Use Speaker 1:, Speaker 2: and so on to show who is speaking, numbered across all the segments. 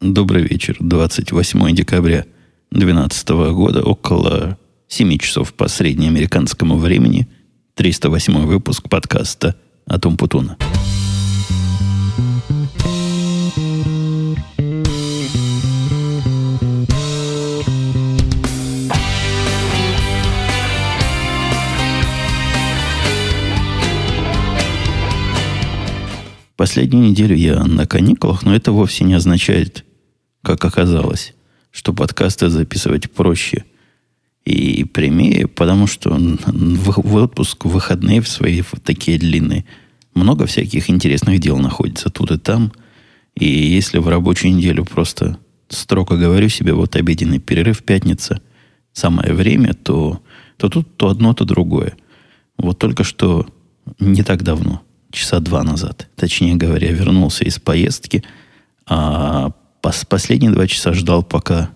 Speaker 1: Добрый вечер. 28 декабря 2012 года, около 7 часов по среднеамериканскому времени, 308 выпуск подкаста «Атум Путуна». Последнюю неделю я на каникулах, но это вовсе не означает, как оказалось, что подкасты записывать проще и прямее, потому что в, отпуск, в выходные в свои в такие длинные, много всяких интересных дел находится тут и там. И если в рабочую неделю просто строго говорю себе, вот обеденный перерыв, пятница, самое время, то, то тут то одно, то другое. Вот только что не так давно – часа два назад, точнее говоря, вернулся из поездки, а пос последние два часа ждал, пока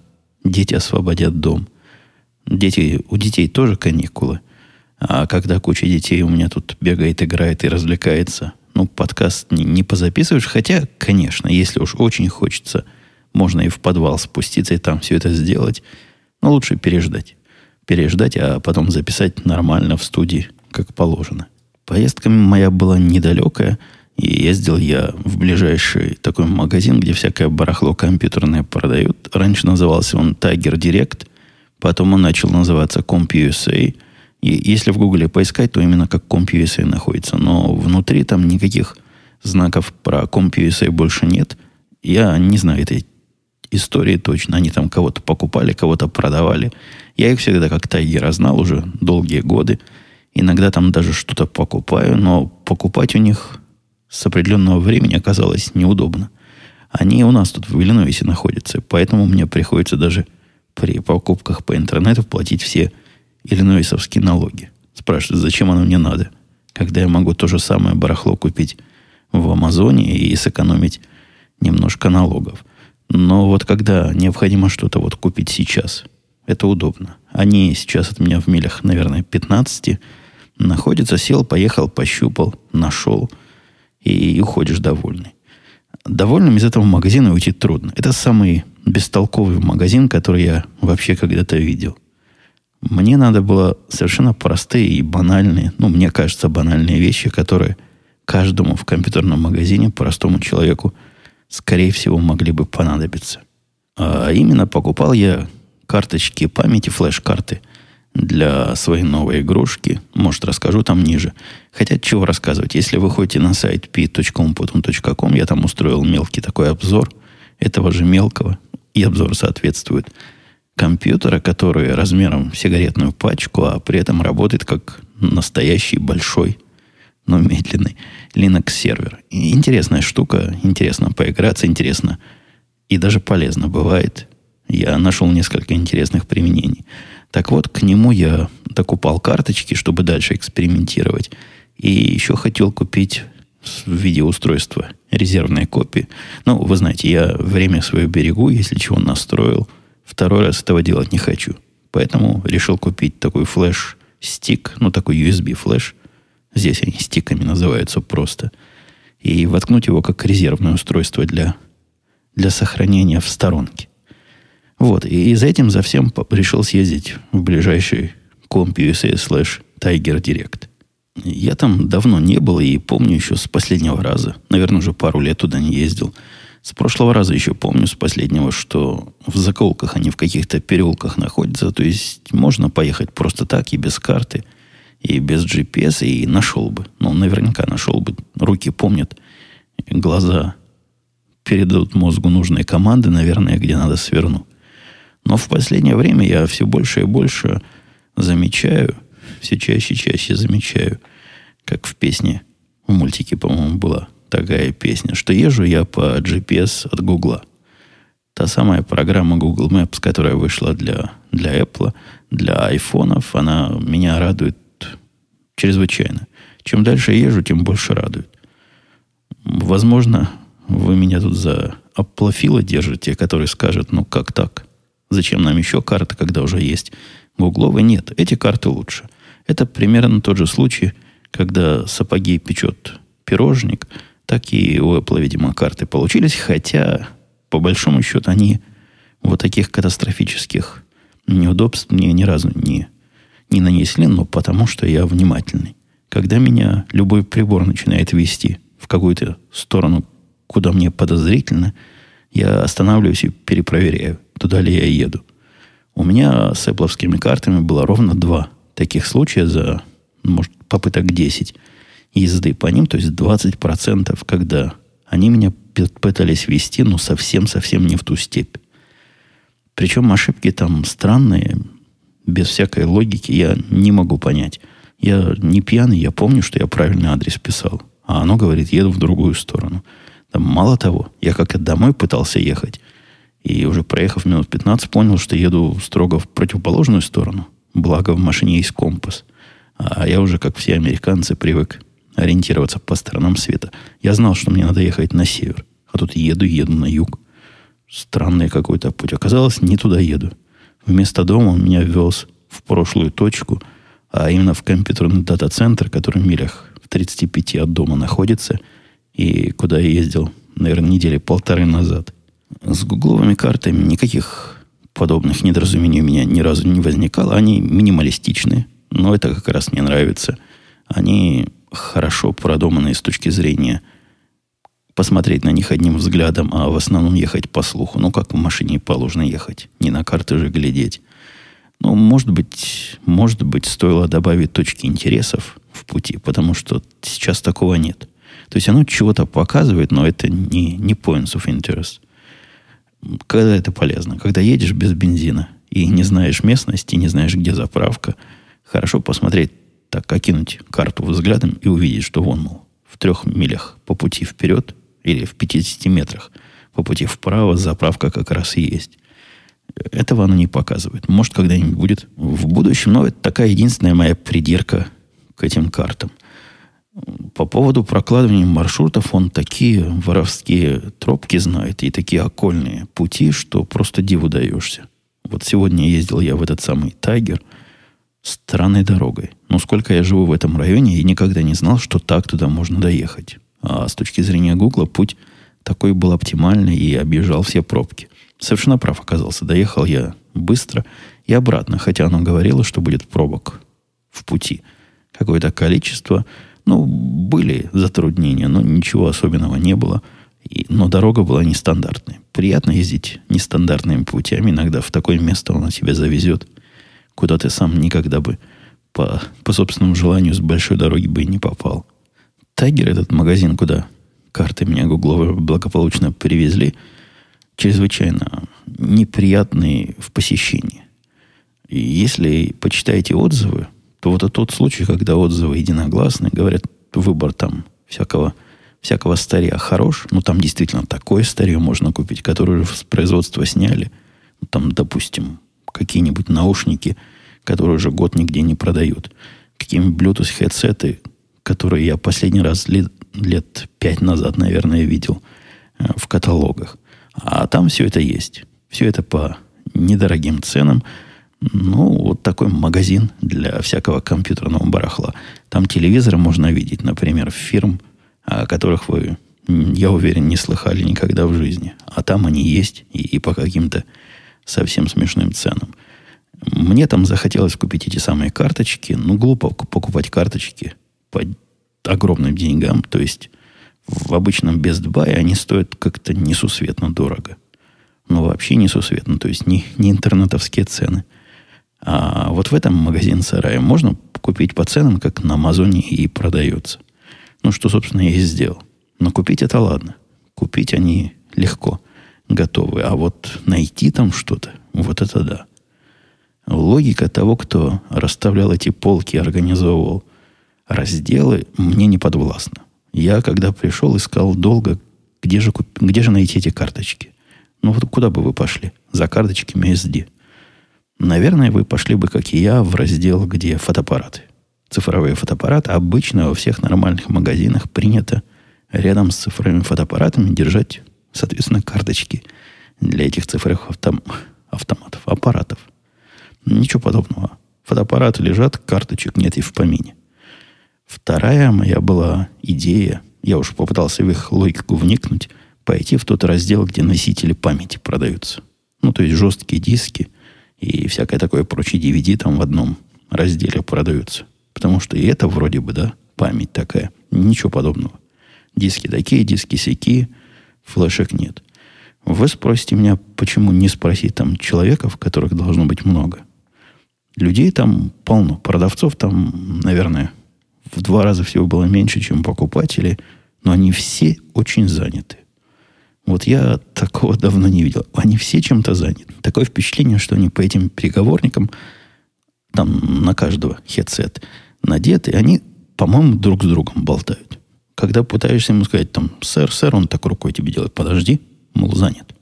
Speaker 1: дети освободят дом. Дети, у детей тоже каникулы. А когда куча детей у меня тут бегает, играет и развлекается, ну, подкаст не, не позаписываешь. Хотя, конечно, если уж очень хочется, можно и в подвал спуститься и там все это сделать. Но лучше переждать. Переждать, а потом записать нормально в студии, как положено. Поездка моя была недалекая, и ездил я в ближайший такой магазин, где всякое барахло компьютерное продают. Раньше назывался он Tiger Direct, потом он начал называться CompUSA. И если в Гугле поискать, то именно как CompUSA находится. Но внутри там никаких знаков про CompUSA больше нет. Я не знаю этой истории точно. Они там кого-то покупали, кого-то продавали. Я их всегда как Тайгера знал уже долгие годы. Иногда там даже что-то покупаю, но покупать у них с определенного времени оказалось неудобно. Они у нас тут в Иллинойсе находятся, поэтому мне приходится даже при покупках по интернету платить все иллинойсовские налоги. Спрашивают, зачем оно мне надо, когда я могу то же самое барахло купить в Амазоне и сэкономить немножко налогов. Но вот когда необходимо что-то вот купить сейчас, это удобно. Они сейчас от меня в милях, наверное, 15, Находится, сел, поехал, пощупал, нашел. И уходишь довольный. Довольным из этого магазина уйти трудно. Это самый бестолковый магазин, который я вообще когда-то видел. Мне надо было совершенно простые и банальные, ну, мне кажется, банальные вещи, которые каждому в компьютерном магазине, простому человеку, скорее всего, могли бы понадобиться. А именно покупал я карточки памяти, флеш-карты – для своей новой игрушки. Может, расскажу там ниже. Хотя, чего рассказывать. Если вы ходите на сайт p.com.com, я там устроил мелкий такой обзор этого же мелкого, и обзор соответствует, компьютера, который размером в сигаретную пачку, а при этом работает как настоящий большой, но медленный Linux-сервер. Интересная штука, интересно поиграться, интересно и даже полезно бывает. Я нашел несколько интересных применений. Так вот, к нему я докупал карточки, чтобы дальше экспериментировать. И еще хотел купить в виде устройства резервные копии. Ну, вы знаете, я время свое берегу, если чего настроил. Второй раз этого делать не хочу. Поэтому решил купить такой флеш-стик, ну, такой USB-флеш. Здесь они стиками называются просто. И воткнуть его как резервное устройство для, для сохранения в сторонке. Вот, и за этим, за всем решил съездить в ближайший CompUSA slash Tiger Direct. Я там давно не был и помню еще с последнего раза. Наверное, уже пару лет туда не ездил. С прошлого раза еще помню, с последнего, что в заколках они в каких-то переулках находятся. То есть можно поехать просто так и без карты, и без GPS, и нашел бы. Ну, наверняка нашел бы. Руки помнят, глаза передадут мозгу нужные команды, наверное, где надо свернуть. Но в последнее время я все больше и больше замечаю, все чаще и чаще замечаю, как в песне, в мультике, по-моему, была такая песня, что езжу я по GPS от Гугла. Та самая программа Google Maps, которая вышла для, для Apple, для айфонов, она меня радует чрезвычайно. Чем дальше я езжу, тем больше радует. Возможно, вы меня тут за аплофила держите, который скажет, ну как так? Зачем нам еще карты, когда уже есть гугловые? Нет, эти карты лучше. Это примерно тот же случай, когда сапоги печет пирожник, так и у Apple, видимо, карты получились, хотя по большому счету, они вот таких катастрофических неудобств мне ни разу не, не нанесли, но потому что я внимательный. Когда меня любой прибор начинает вести в какую-то сторону, куда мне подозрительно, я останавливаюсь и перепроверяю, туда ли я еду. У меня с Apple картами было ровно два таких случая за, может, попыток 10 езды по ним, то есть 20%, когда они меня пытались вести, но совсем-совсем не в ту степь. Причем ошибки там странные, без всякой логики, я не могу понять. Я не пьяный, я помню, что я правильный адрес писал. А оно говорит, еду в другую сторону. Там, мало того, я как-то домой пытался ехать. И уже проехав минут 15, понял, что еду строго в противоположную сторону. Благо в машине есть компас. А я уже, как все американцы, привык ориентироваться по сторонам света. Я знал, что мне надо ехать на север. А тут еду, еду на юг. Странный какой-то путь. Оказалось, не туда еду. Вместо дома он меня вез в прошлую точку, а именно в компьютерный дата-центр, который в милях в 35 от дома находится, и куда я ездил, наверное, недели полторы назад. С гугловыми картами никаких подобных недоразумений у меня ни разу не возникало. Они минималистичны, но это как раз мне нравится. Они хорошо продуманные с точки зрения посмотреть на них одним взглядом, а в основном ехать по слуху. Ну, как в машине положено ехать. Не на карты же глядеть. Ну, может быть, может быть, стоило добавить точки интересов в пути, потому что сейчас такого нет. То есть оно чего-то показывает, но это не, не points of interest. Когда это полезно? Когда едешь без бензина и не знаешь местности, не знаешь, где заправка, хорошо посмотреть так окинуть карту взглядом и увидеть, что вон, мол, в трех милях по пути вперед или в 50 метрах по пути вправо заправка как раз и есть. Этого оно не показывает. Может, когда-нибудь будет в будущем, но это такая единственная моя придирка к этим картам. По поводу прокладывания маршрутов, он такие воровские тропки знает и такие окольные пути, что просто диву даешься. Вот сегодня ездил я в этот самый Тайгер – странной дорогой. Но сколько я живу в этом районе, и никогда не знал, что так туда можно доехать. А с точки зрения Гугла путь такой был оптимальный и объезжал все пробки. Совершенно прав оказался. Доехал я быстро и обратно, хотя оно говорило, что будет пробок в пути. Какое-то количество. Ну, были затруднения, но ничего особенного не было. И, но дорога была нестандартной. Приятно ездить нестандартными путями. Иногда в такое место он тебя завезет – куда ты сам никогда бы по, по собственному желанию с большой дороги бы и не попал. Тайгер, этот магазин, куда карты меня гугловые благополучно привезли, чрезвычайно неприятный в посещении. И если почитаете отзывы, то вот тот случай, когда отзывы единогласны, говорят, выбор там всякого, всякого старья хорош, ну там действительно такое старье можно купить, которое уже с производства сняли. Ну, там, допустим, какие-нибудь наушники, которые уже год нигде не продают, какие-нибудь Bluetooth хедсеты, которые я последний раз лет, лет пять назад, наверное, видел э, в каталогах. А там все это есть. Все это по недорогим ценам. Ну, вот такой магазин для всякого компьютерного барахла. Там телевизоры можно видеть, например, фирм, о которых вы, я уверен, не слыхали никогда в жизни. А там они есть и, и по каким-то совсем смешным ценам. Мне там захотелось купить эти самые карточки. Ну, глупо покупать карточки по огромным деньгам. То есть в обычном Best Buy они стоят как-то несусветно дорого. Ну, вообще несусветно. То есть не, не интернетовские цены. А вот в этом магазин сарае можно купить по ценам, как на Амазоне и продается. Ну, что, собственно, я и сделал. Но купить это ладно. Купить они легко готовы. А вот найти там что-то, вот это да. Логика того, кто расставлял эти полки, организовывал разделы, мне не подвластна. Я, когда пришел, искал долго, где же, где же найти эти карточки. Ну вот куда бы вы пошли? За карточками SD. Наверное, вы пошли бы, как и я, в раздел, где фотоаппараты. Цифровые фотоаппараты. Обычно во всех нормальных магазинах принято рядом с цифровыми фотоаппаратами держать соответственно, карточки для этих цифровых автом, автоматов, аппаратов. Ничего подобного. Фотоаппараты лежат, карточек нет и в помине. Вторая моя была идея, я уже попытался в их логику вникнуть, пойти в тот раздел, где носители памяти продаются. Ну, то есть жесткие диски и всякое такое прочее DVD там в одном разделе продаются. Потому что и это вроде бы, да, память такая. Ничего подобного. Диски такие, диски сякие, флешек нет. Вы спросите меня, почему не спросить там человеков, которых должно быть много. Людей там полно. Продавцов там, наверное, в два раза всего было меньше, чем покупателей. Но они все очень заняты. Вот я такого давно не видел. Они все чем-то заняты. Такое впечатление, что они по этим переговорникам, там на каждого хедсет надеты, они, по-моему, друг с другом болтают. Когда пытаешься ему сказать, там, сэр, сэр, он так рукой тебе делает, подожди, мол, занят.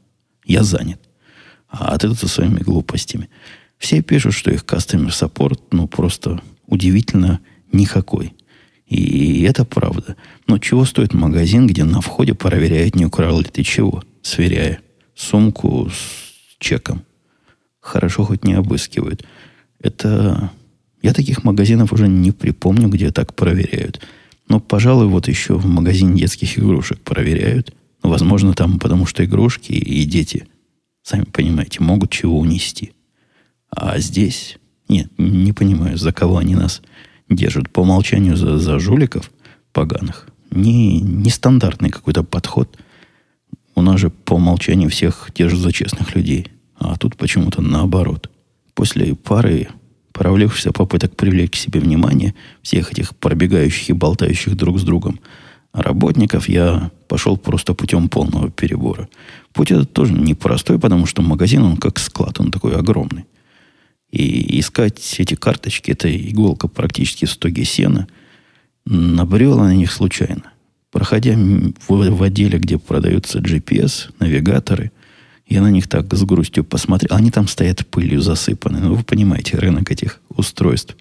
Speaker 1: Я занят. А ты со своими глупостями. Все пишут, что их customer support, ну, просто удивительно никакой. И это правда. Но чего стоит магазин, где на входе проверяют, не украл ли ты чего, сверяя сумку с чеком. Хорошо хоть не обыскивают. Это... Я таких магазинов уже не припомню, где так проверяют. Но, пожалуй, вот еще в магазине детских игрушек проверяют. Ну, возможно, там потому что игрушки и дети, сами понимаете, могут чего унести. А здесь... Нет, не понимаю, за кого они нас держат по умолчанию за, за жуликов поганых. Не, не стандартный какой-то подход. У нас же по умолчанию всех держат за честных людей. А тут почему-то наоборот. После пары провалившихся попыток привлечь к себе внимание всех этих пробегающих и болтающих друг с другом работников, я пошел просто путем полного перебора. Путь этот тоже непростой, потому что магазин, он как склад, он такой огромный. И искать эти карточки, это иголка практически в стоге сена, набрела на них случайно. Проходя в, в отделе, где продаются GPS, навигаторы, я на них так с грустью посмотрел. Они там стоят пылью засыпаны. Ну, вы понимаете, рынок этих устройств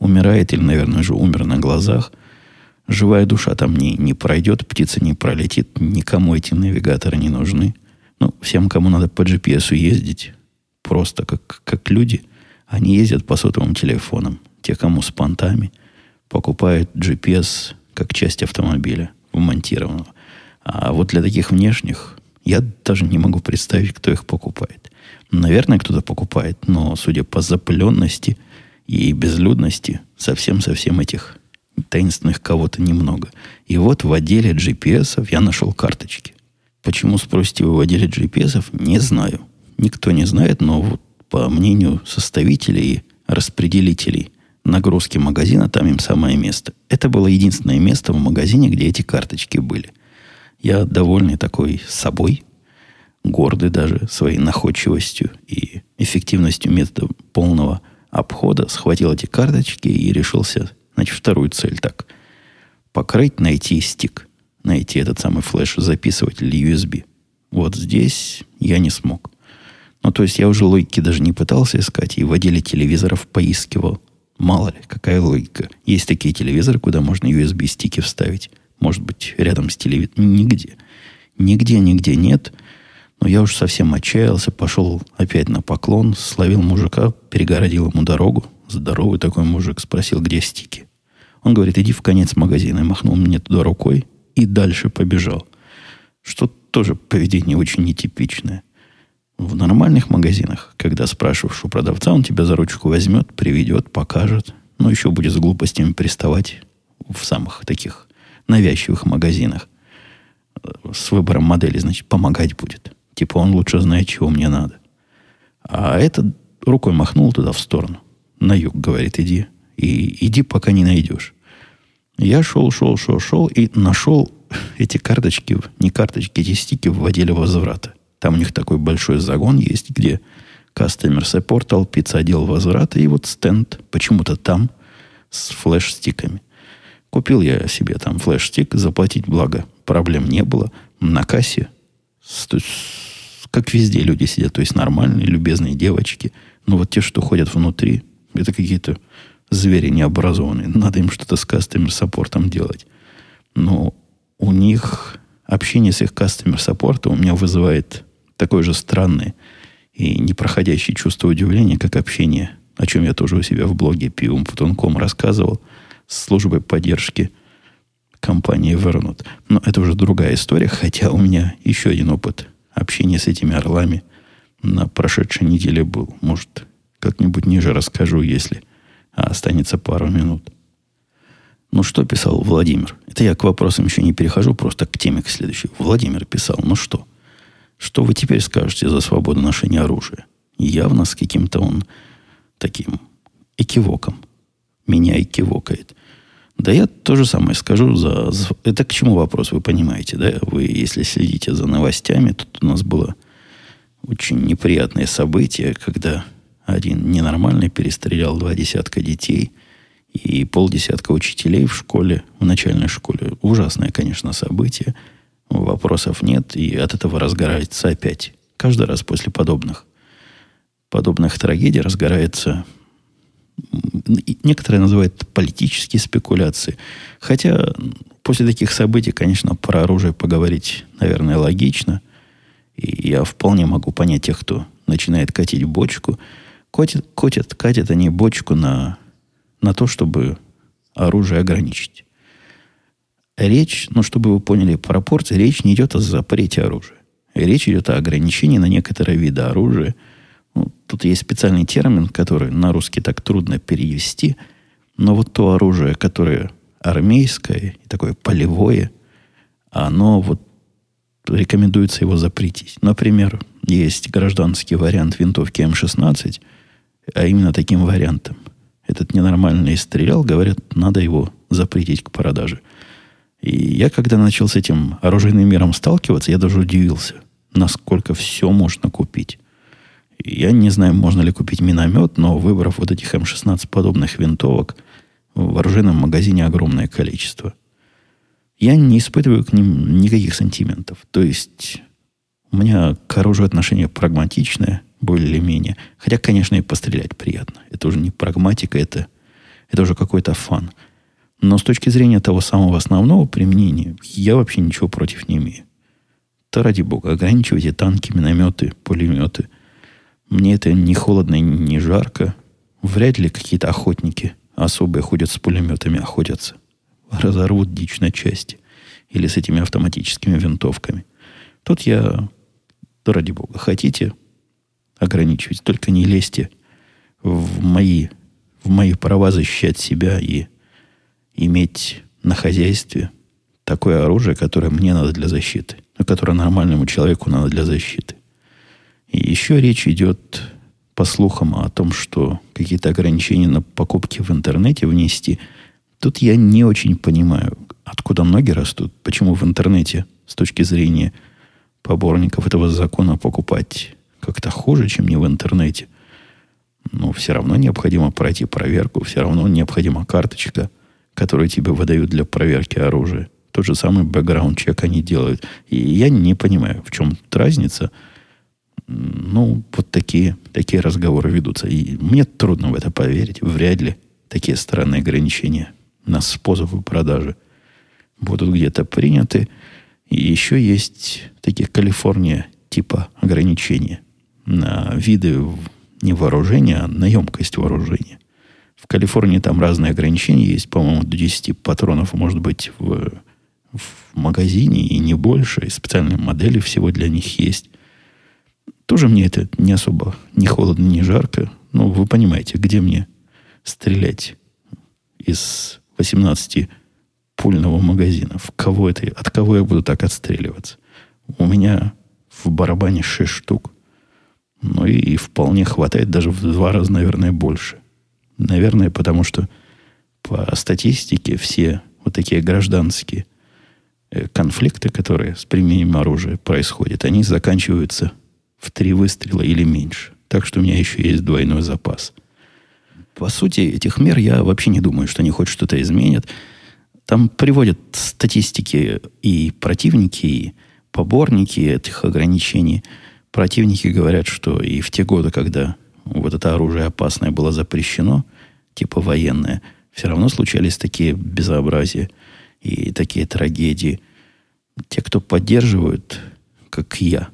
Speaker 1: умирает или, наверное, уже умер на глазах. Живая душа там не, не пройдет, птица не пролетит, никому эти навигаторы не нужны. Ну, всем, кому надо по GPS ездить, просто как, как люди – они ездят по сотовым телефонам. Те, кому с понтами, покупают GPS как часть автомобиля, вмонтированного. А вот для таких внешних я даже не могу представить, кто их покупает. Наверное, кто-то покупает, но судя по запыленности и безлюдности, совсем-совсем этих таинственных кого-то немного. И вот в отделе GPS я нашел карточки. Почему, спросите вы, в отделе GPS? Не знаю. Никто не знает, но вот по мнению составителей и распределителей нагрузки магазина, там им самое место. Это было единственное место в магазине, где эти карточки были. Я довольный такой собой, гордый даже своей находчивостью и эффективностью метода полного обхода, схватил эти карточки и решился, значит, вторую цель так. Покрыть, найти стик, найти этот самый флеш-записыватель USB. Вот здесь я не смог. Ну, то есть я уже логики даже не пытался искать, и в отделе телевизоров поискивал. Мало ли, какая логика. Есть такие телевизоры, куда можно USB-стики вставить. Может быть, рядом с телевизором. Нигде. Нигде, нигде нет. Но я уж совсем отчаялся, пошел опять на поклон, словил мужика, перегородил ему дорогу. Здоровый такой мужик спросил, где стики. Он говорит, иди в конец магазина. И махнул мне туда рукой и дальше побежал. Что тоже поведение очень нетипичное. В нормальных магазинах, когда спрашиваешь у продавца, он тебя за ручку возьмет, приведет, покажет. Но еще будет с глупостями приставать в самых таких навязчивых магазинах. С выбором модели, значит, помогать будет. Типа он лучше знает, чего мне надо. А этот рукой махнул туда в сторону. На юг, говорит, иди. И иди, пока не найдешь. Я шел, шел, шел, шел и нашел эти карточки, не карточки, эти стики в отделе возврата. Там у них такой большой загон есть, где Customer Support толпится, отдел возврата, и вот стенд почему-то там с флеш-стиками. Купил я себе там флеш-стик, заплатить, благо, проблем не было. На кассе, как везде люди сидят, то есть нормальные, любезные девочки. Но вот те, что ходят внутри, это какие-то звери необразованные. Надо им что-то с Support делать. Но у них общение с их Support у меня вызывает такое же странное и непроходящее чувство удивления, как общение, о чем я тоже у себя в блоге pivum.com рассказывал, с службой поддержки компании вернут. Но это уже другая история, хотя у меня еще один опыт общения с этими орлами на прошедшей неделе был. Может, как-нибудь ниже расскажу, если останется пару минут. Ну, что писал Владимир? Это я к вопросам еще не перехожу, просто к теме к следующей. Владимир писал, ну что? Что вы теперь скажете за свободу ношения оружия? Явно с каким-то он таким экивоком. Меня экивокает. Да я то же самое скажу. За. Это к чему вопрос, вы понимаете, да? Вы, если следите за новостями, тут у нас было очень неприятное событие, когда один ненормальный перестрелял два десятка детей и полдесятка учителей в школе, в начальной школе. Ужасное, конечно, событие. Вопросов нет, и от этого разгорается опять. Каждый раз после подобных, подобных трагедий разгорается некоторые называют политические спекуляции. Хотя после таких событий, конечно, про оружие поговорить, наверное, логично. И я вполне могу понять тех, кто начинает катить бочку. Катят, катят, катят они бочку на, на то, чтобы оружие ограничить. Речь, ну, чтобы вы поняли пропорции, речь не идет о запрете оружия. Речь идет о ограничении на некоторые виды оружия – ну, тут есть специальный термин, который на русский так трудно перевести. Но вот то оружие, которое армейское такое полевое, оно вот рекомендуется его запретить. Например, есть гражданский вариант винтовки М16, а именно таким вариантом. Этот ненормальный стрелял, говорят, надо его запретить к продаже. И я, когда начал с этим оружейным миром сталкиваться, я даже удивился, насколько все можно купить. Я не знаю, можно ли купить миномет, но выбрав вот этих М16 подобных винтовок, в оружейном магазине огромное количество. Я не испытываю к ним никаких сантиментов. То есть у меня к оружию отношение прагматичное, более-менее. Хотя, конечно, и пострелять приятно. Это уже не прагматика, это, это уже какой-то фан. Но с точки зрения того самого основного применения, я вообще ничего против не имею. То ради бога, ограничивайте танки, минометы, пулеметы – мне это не холодно, не жарко. Вряд ли какие-то охотники особые ходят с пулеметами, охотятся. Разорвут дичь на части. Или с этими автоматическими винтовками. Тут я, да ради бога, хотите ограничивать, только не лезьте в мои, в мои права защищать себя и иметь на хозяйстве такое оружие, которое мне надо для защиты, но которое нормальному человеку надо для защиты. И еще речь идет, по слухам, о том, что какие-то ограничения на покупки в интернете внести. Тут я не очень понимаю, откуда ноги растут, почему в интернете с точки зрения поборников этого закона покупать как-то хуже, чем не в интернете. Но все равно необходимо пройти проверку, все равно необходима карточка, которую тебе выдают для проверки оружия. Тот же самый бэкграунд-чек они делают. И я не понимаю, в чем разница – ну, вот такие, такие разговоры ведутся. И мне трудно в это поверить. Вряд ли такие странные ограничения на способы продажи будут где-то приняты. И еще есть такие Калифорния типа ограничения на виды не вооружения, а на емкость вооружения. Калифорнии там разные ограничения есть, по-моему, до 10 патронов может быть в, в магазине и не больше. И специальные модели всего для них есть. Тоже мне это не особо не холодно, не жарко. Но вы понимаете, где мне стрелять из 18 пульного магазина? В кого это, от кого я буду так отстреливаться? У меня в барабане 6 штук. Ну и, и вполне хватает даже в два раза, наверное, больше. Наверное, потому что по статистике все вот такие гражданские э, конфликты, которые с применением оружия происходят, они заканчиваются в три выстрела или меньше. Так что у меня еще есть двойной запас. По сути, этих мер я вообще не думаю, что они хоть что-то изменят. Там приводят статистики и противники, и поборники этих ограничений. Противники говорят, что и в те годы, когда вот это оружие опасное было запрещено, типа военное, все равно случались такие безобразия и такие трагедии. Те, кто поддерживают, как я,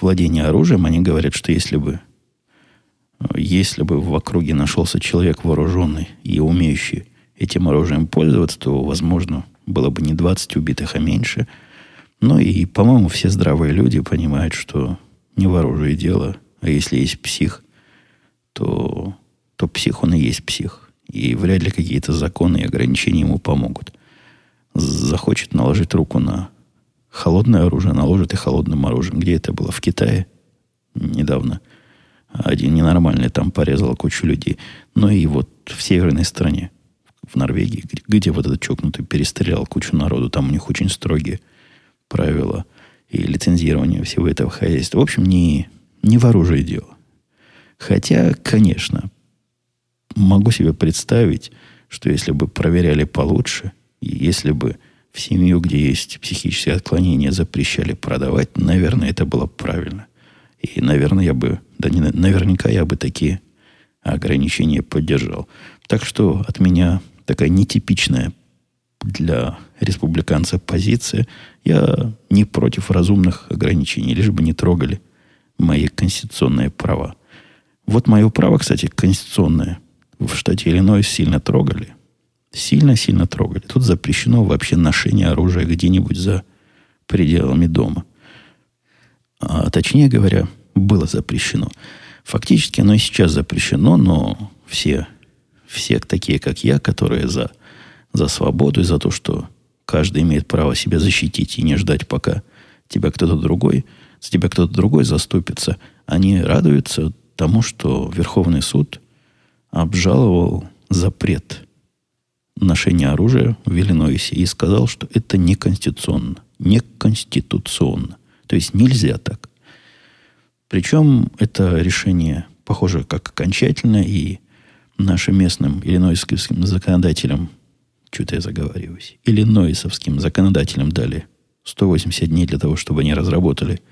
Speaker 1: владения оружием, они говорят, что если бы, если бы в округе нашелся человек вооруженный и умеющий этим оружием пользоваться, то, возможно, было бы не 20 убитых, а меньше. Ну и, по-моему, все здравые люди понимают, что не в дело, а если есть псих, то, то псих он и есть псих. И вряд ли какие-то законы и ограничения ему помогут. Захочет наложить руку на холодное оружие, наложит и холодным оружием. Где это было? В Китае недавно. Один ненормальный там порезал кучу людей. Но и вот в северной стране, в Норвегии, где вот этот чокнутый перестрелял кучу народу, там у них очень строгие правила и лицензирование всего этого хозяйства. В общем, не, не в оружии дело. Хотя, конечно, могу себе представить, что если бы проверяли получше, и если бы в семью, где есть психические отклонения, запрещали продавать, наверное, это было правильно. И, наверное, я бы, да не, наверняка я бы такие ограничения поддержал. Так что от меня такая нетипичная для республиканца позиция. Я не против разумных ограничений, лишь бы не трогали мои конституционные права. Вот мое право, кстати, конституционное, в штате Иллинойс сильно трогали. Сильно-сильно трогали. Тут запрещено вообще ношение оружия где-нибудь за пределами дома. А точнее говоря, было запрещено. Фактически оно и сейчас запрещено, но все, все такие, как я, которые за, за свободу и за то, что каждый имеет право себя защитить и не ждать, пока тебя кто-то другой, с тебя кто-то другой заступится, они радуются тому, что Верховный суд обжаловал запрет ношения оружия в Иллинойсе и сказал, что это неконституционно. Неконституционно. То есть нельзя так. Причем это решение, похоже, как окончательное, и нашим местным иллинойским законодателям, что-то я заговариваюсь, иллинойсовским законодателям дали 180 дней для того, чтобы они разработали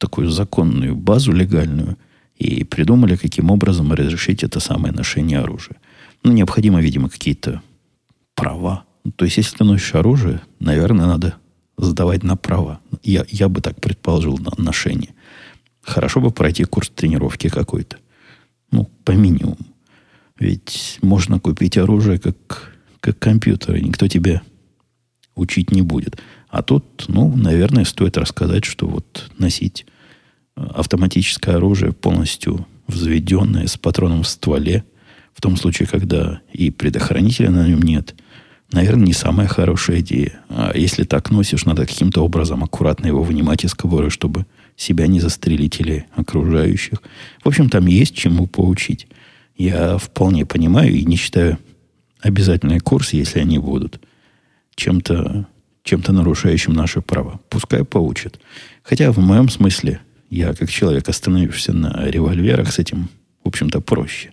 Speaker 1: такую законную базу легальную и придумали, каким образом разрешить это самое ношение оружия. Ну, необходимо, видимо, какие-то права. То есть, если ты носишь оружие, наверное, надо сдавать на права. Я, я бы так предположил на ношение. Хорошо бы пройти курс тренировки какой-то. Ну, по минимуму. Ведь можно купить оружие как, как компьютер, и никто тебя учить не будет. А тут, ну, наверное, стоит рассказать, что вот носить э, автоматическое оружие полностью взведенное с патроном в стволе, в том случае, когда и предохранителя на нем нет – наверное, не самая хорошая идея. А если так носишь, надо каким-то образом аккуратно его вынимать из кобуры, чтобы себя не застрелить или окружающих. В общем, там есть чему поучить. Я вполне понимаю и не считаю обязательный курс, если они будут чем-то чем-то нарушающим наши права. Пускай поучат. Хотя в моем смысле я, как человек, остановившийся на револьверах, с этим, в общем-то, проще.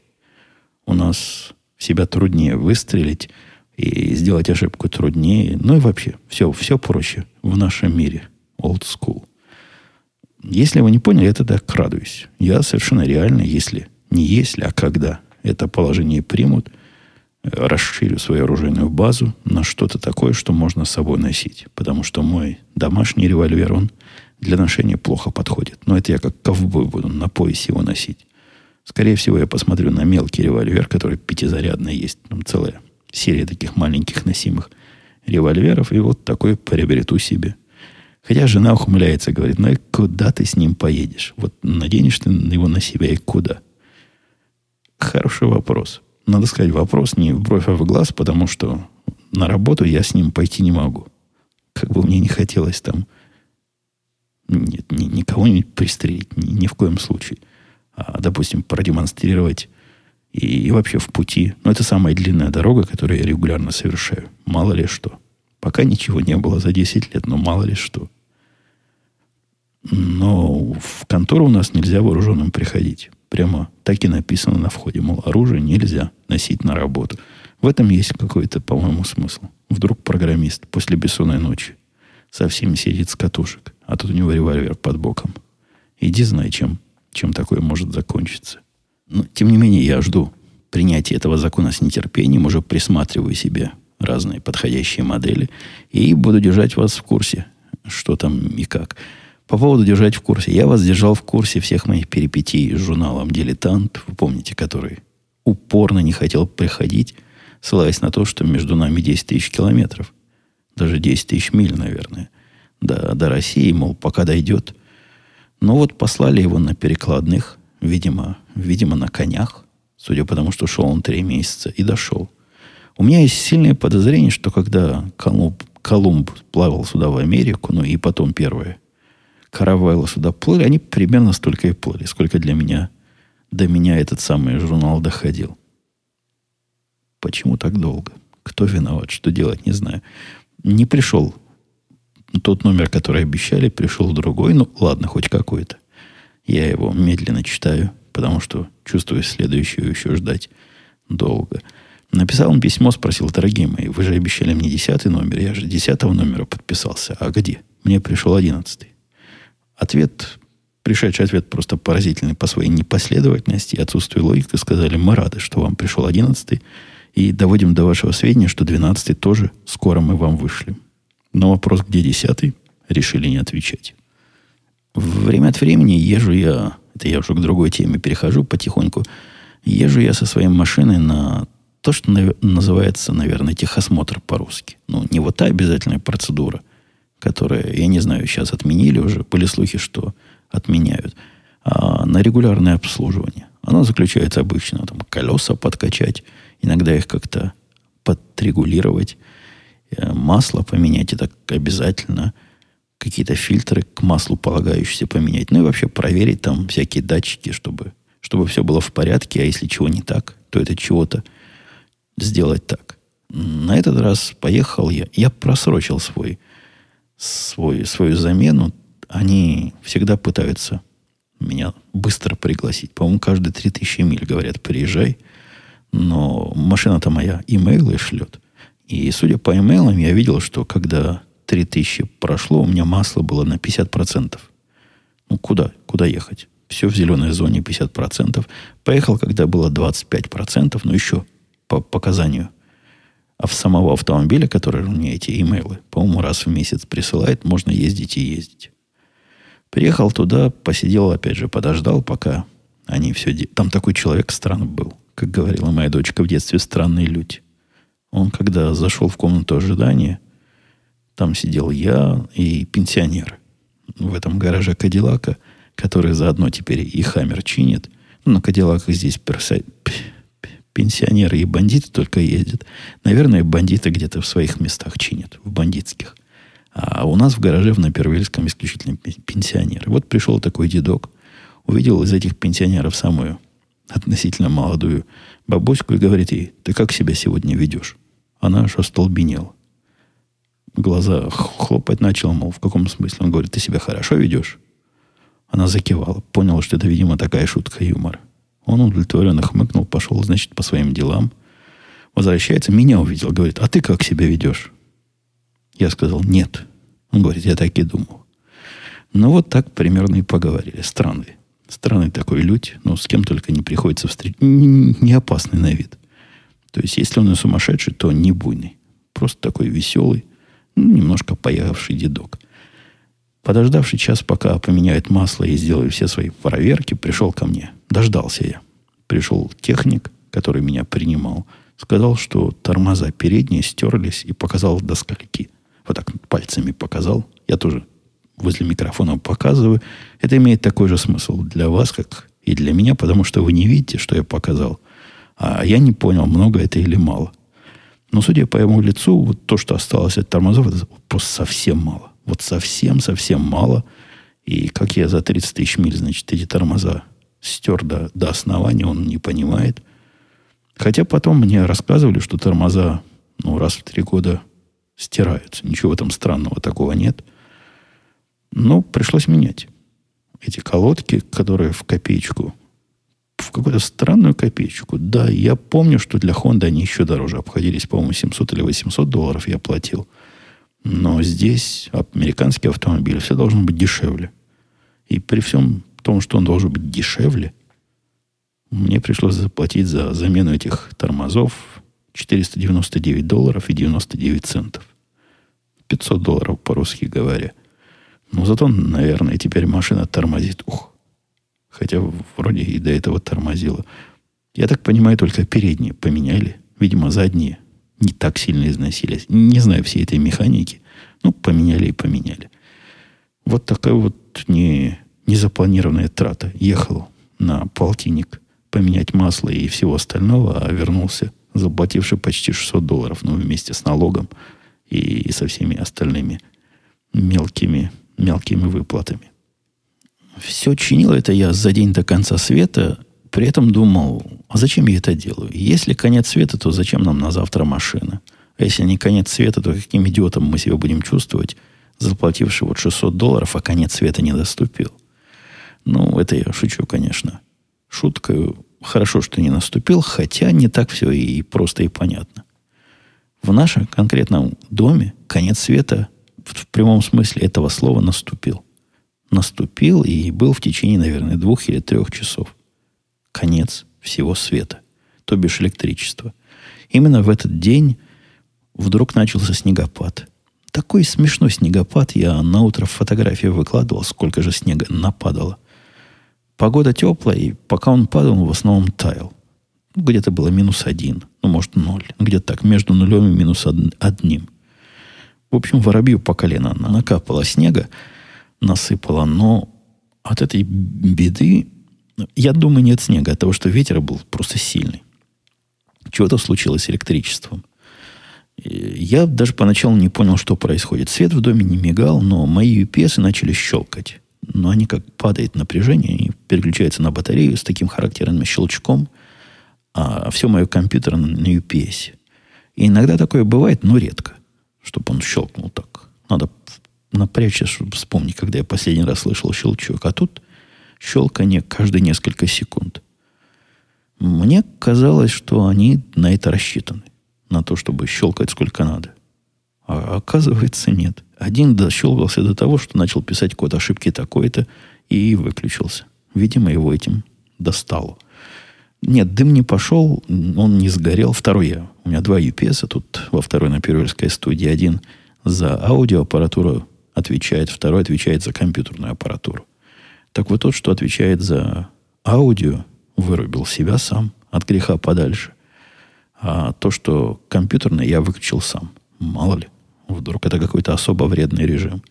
Speaker 1: У нас себя труднее выстрелить, и сделать ошибку труднее. Ну и вообще, все, все проще в нашем мире. Old school. Если вы не поняли, я тогда радуюсь. Я совершенно реально, если, не если, а когда это положение примут, расширю свою оружейную базу на что-то такое, что можно с собой носить. Потому что мой домашний револьвер, он для ношения плохо подходит. Но это я как ковбой буду на поясе его носить. Скорее всего, я посмотрю на мелкий револьвер, который пятизарядный есть. Там целая серия таких маленьких носимых револьверов, и вот такой приобрету себе. Хотя жена ухмыляется, говорит, ну и куда ты с ним поедешь? Вот наденешь ты его на себя и куда? Хороший вопрос. Надо сказать, вопрос не в бровь, а в глаз, потому что на работу я с ним пойти не могу. Как бы мне не хотелось там нет, ни, никого не пристрелить, ни, ни в коем случае. А, допустим, продемонстрировать и, и вообще в пути. Но это самая длинная дорога, которую я регулярно совершаю. Мало ли что. Пока ничего не было за 10 лет, но мало ли что. Но в контору у нас нельзя вооруженным приходить. Прямо так и написано на входе. Мол, оружие нельзя носить на работу. В этом есть какой-то, по-моему, смысл. Вдруг программист после бессонной ночи совсем сидит с катушек, а тут у него револьвер под боком. Иди знай, чем, чем такое может закончиться. Но, тем не менее, я жду принятия этого закона с нетерпением, уже присматриваю себе разные подходящие модели и буду держать вас в курсе, что там и как. По поводу держать в курсе. Я вас держал в курсе всех моих перипетий с журналом «Дилетант», вы помните, который упорно не хотел приходить, ссылаясь на то, что между нами 10 тысяч километров. Даже 10 тысяч миль, наверное. До, до России, мол, пока дойдет. Но вот послали его на перекладных, видимо, видимо, на конях, судя по тому, что шел он три месяца, и дошел. У меня есть сильное подозрение, что когда Колумб, Колумб плавал сюда в Америку, ну и потом первые каравеллы сюда плыли, они примерно столько и плыли, сколько для меня, до меня этот самый журнал доходил. Почему так долго? Кто виноват? Что делать? Не знаю. Не пришел тот номер, который обещали, пришел другой. Ну, ладно, хоть какой-то. Я его медленно читаю, потому что чувствую следующую еще ждать долго. Написал он письмо, спросил, дорогие мои, вы же обещали мне десятый номер, я же десятого номера подписался. А где? Мне пришел одиннадцатый. Ответ, пришедший ответ просто поразительный по своей непоследовательности и отсутствию логики. Сказали, мы рады, что вам пришел одиннадцатый, и доводим до вашего сведения, что двенадцатый тоже скоро мы вам вышлем. На вопрос, где десятый, решили не отвечать. Время от времени езжу я, это я уже к другой теме перехожу потихоньку, езжу я со своей машиной на то, что называется, наверное, техосмотр по-русски. Ну, не вот та обязательная процедура, которая, я не знаю, сейчас отменили уже, были слухи, что отменяют, а на регулярное обслуживание. Оно заключается обычно, там, колеса подкачать, иногда их как-то подрегулировать, Э, масло поменять, это обязательно. Какие-то фильтры к маслу полагающиеся поменять. Ну и вообще проверить там всякие датчики, чтобы, чтобы все было в порядке. А если чего не так, то это чего-то сделать так. На этот раз поехал я. Я просрочил свой, свой, свою замену. Они всегда пытаются меня быстро пригласить. По-моему, каждые 3000 миль говорят, приезжай. Но машина-то моя имейлы шлет. И судя по имейлам, я видел, что когда 3000 прошло, у меня масло было на 50%. Ну, куда? Куда ехать? Все в зеленой зоне 50%. Поехал, когда было 25%, но еще по показанию а в самого автомобиля, который мне эти имейлы, по-моему, раз в месяц присылает, можно ездить и ездить. Приехал туда, посидел, опять же, подождал, пока они все... Там такой человек странный был, как говорила моя дочка в детстве, странные люди. Он, когда зашел в комнату ожидания, там сидел я и пенсионер в этом гараже Кадиллака, который заодно теперь и Хаммер чинит. Ну, на Кадиллаках здесь перса... пенсионеры и бандиты только ездят. Наверное, бандиты где-то в своих местах чинят, в бандитских. А у нас в гараже в Напервильском исключительно пенсионеры. Вот пришел такой дедок, увидел из этих пенсионеров самую относительно молодую бабуську и говорит ей, ты как себя сегодня ведешь? Она аж остолбенела. Глаза хлопать начал, мол, в каком смысле? Он говорит, ты себя хорошо ведешь? Она закивала, поняла, что это, видимо, такая шутка юмора. Он удовлетворенно хмыкнул, пошел, значит, по своим делам. Возвращается, меня увидел, говорит, а ты как себя ведешь? Я сказал, нет. Он говорит, я так и думал. Ну, вот так примерно и поговорили. Странный. Странный такой людь, но с кем только не приходится встретить. Не опасный на вид. То есть, если он и сумасшедший, то не буйный. Просто такой веселый, ну, немножко поехавший дедок. Подождавший час, пока поменяют масло и сделаю все свои проверки, пришел ко мне. Дождался я. Пришел техник, который меня принимал. Сказал, что тормоза передние стерлись и показал до скольки. Вот так пальцами показал. Я тоже возле микрофона показываю, это имеет такой же смысл для вас, как и для меня, потому что вы не видите, что я показал. А я не понял, много это или мало. Но судя по его лицу, вот то, что осталось от тормозов, это просто совсем мало. Вот совсем-совсем мало. И как я за 30 тысяч миль, значит, эти тормоза стер до, до основания, он не понимает. Хотя потом мне рассказывали, что тормоза ну, раз в три года стираются. Ничего там странного такого нет. Ну, пришлось менять эти колодки, которые в копеечку, в какую-то странную копеечку. Да, я помню, что для Honda они еще дороже обходились. По-моему, 700 или 800 долларов я платил. Но здесь американский автомобиль, все должно быть дешевле. И при всем том, что он должен быть дешевле, мне пришлось заплатить за замену этих тормозов 499 долларов и 99 центов. 500 долларов по-русски говоря – но зато, наверное, теперь машина тормозит. Ух. Хотя вроде и до этого тормозила. Я так понимаю, только передние поменяли. Видимо, задние не так сильно износились. Не знаю всей этой механики. Ну, поменяли и поменяли. Вот такая вот не, незапланированная трата. Ехал на полтинник поменять масло и всего остального, а вернулся, заплативший почти 600 долларов, ну, вместе с налогом и, и со всеми остальными мелкими, мелкими выплатами. Все чинил это я за день до конца света, при этом думал, а зачем я это делаю? Если конец света, то зачем нам на завтра машина? А если не конец света, то каким идиотом мы себя будем чувствовать, заплативший вот 600 долларов, а конец света не доступил? Ну, это я шучу, конечно. Шутка хорошо, что не наступил, хотя не так все и просто и понятно. В нашем конкретном доме конец света в прямом смысле этого слова наступил. Наступил и был в течение, наверное, двух или трех часов. Конец всего света, то бишь электричества. Именно в этот день вдруг начался снегопад. Такой смешной снегопад. Я на утро фотографии выкладывал, сколько же снега нападало. Погода теплая, и пока он падал, он в основном таял. Где-то было минус один, ну, может, ноль. Где-то так, между нулем и минус одним. В общем, воробью по колено накапало снега, насыпало, но от этой беды, я думаю, нет снега, от того, что ветер был просто сильный. Чего-то случилось с электричеством. Я даже поначалу не понял, что происходит. Свет в доме не мигал, но мои UPS начали щелкать. Но они как падает напряжение и переключаются на батарею с таким характерным щелчком, а все мое компьютер на UPS. И иногда такое бывает, но редко чтобы он щелкнул так. Надо напрячься, чтобы вспомнить, когда я последний раз слышал щелчок. А тут щелканье каждые несколько секунд. Мне казалось, что они на это рассчитаны. На то, чтобы щелкать сколько надо. А оказывается, нет. Один дощелкался до того, что начал писать код ошибки такой-то и выключился. Видимо, его этим достало. Нет, дым не пошел, он не сгорел. Второй я. У меня два UPS, а тут во второй на Первильской студии один за аудиоаппаратуру отвечает, второй отвечает за компьютерную аппаратуру. Так вот тот, что отвечает за аудио, вырубил себя сам от греха подальше. А то, что компьютерное, я выключил сам. Мало ли. Вдруг это какой-то особо вредный режим.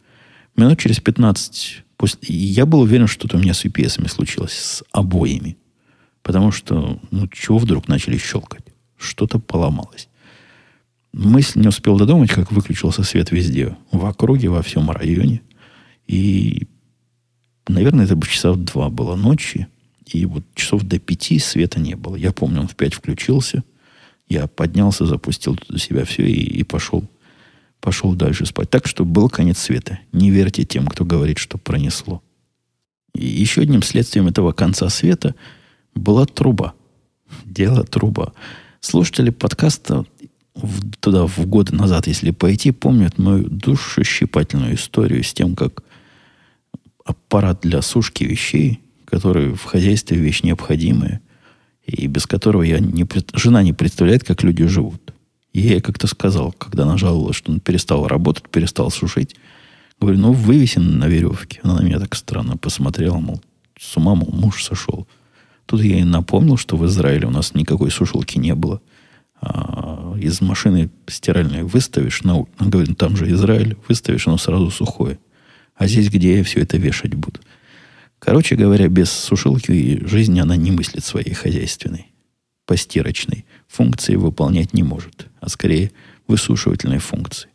Speaker 1: Минут через 15 после... Я был уверен, что это у меня с UPS случилось, с обоими. Потому что, ну, чего вдруг начали щелкать? Что-то поломалось. Мысль не успел додумать, как выключился свет везде. В округе, во всем районе. И, наверное, это бы часов два было ночи. И вот часов до пяти света не было. Я помню, он в пять включился. Я поднялся, запустил туда себя все и, и пошел, пошел дальше спать. Так что был конец света. Не верьте тем, кто говорит, что пронесло. И еще одним следствием этого конца света – была труба. Дело труба. Слушатели подкаста в, туда в годы назад, если пойти, помнят мою душещипательную историю с тем, как аппарат для сушки вещей, который в хозяйстве вещь необходимая, и без которого я не, жена не представляет, как люди живут. И я ей как-то сказал, когда она жаловалась, что он перестал работать, перестал сушить, говорю, ну, вывесен на веревке. Она на меня так странно посмотрела, мол, с ума, мол, муж сошел. Тут я ей напомнил, что в Израиле у нас никакой сушилки не было. А из машины стиральной выставишь, на, она говорит, «Ну, там же Израиль, выставишь, оно сразу сухое. А здесь, где я все это вешать буду? Короче говоря, без сушилки жизнь она не мыслит своей хозяйственной, постирочной функции выполнять не может, а скорее высушивательной функции.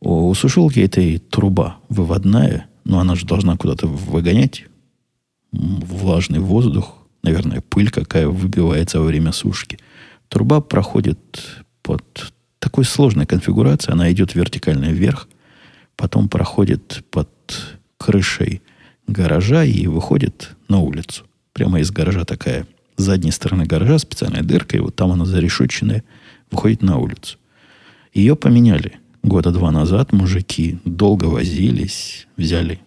Speaker 1: У сушилки этой труба выводная, но она же должна куда-то выгонять влажный воздух, наверное, пыль какая выбивается во время сушки. Труба проходит под такой сложной конфигурацией. Она идет вертикально вверх, потом проходит под крышей гаража и выходит на улицу. Прямо из гаража такая, задней стороны гаража специальная дырка, и вот там она зарешоченная, выходит на улицу. Ее поменяли года два назад. Мужики долго возились, взяли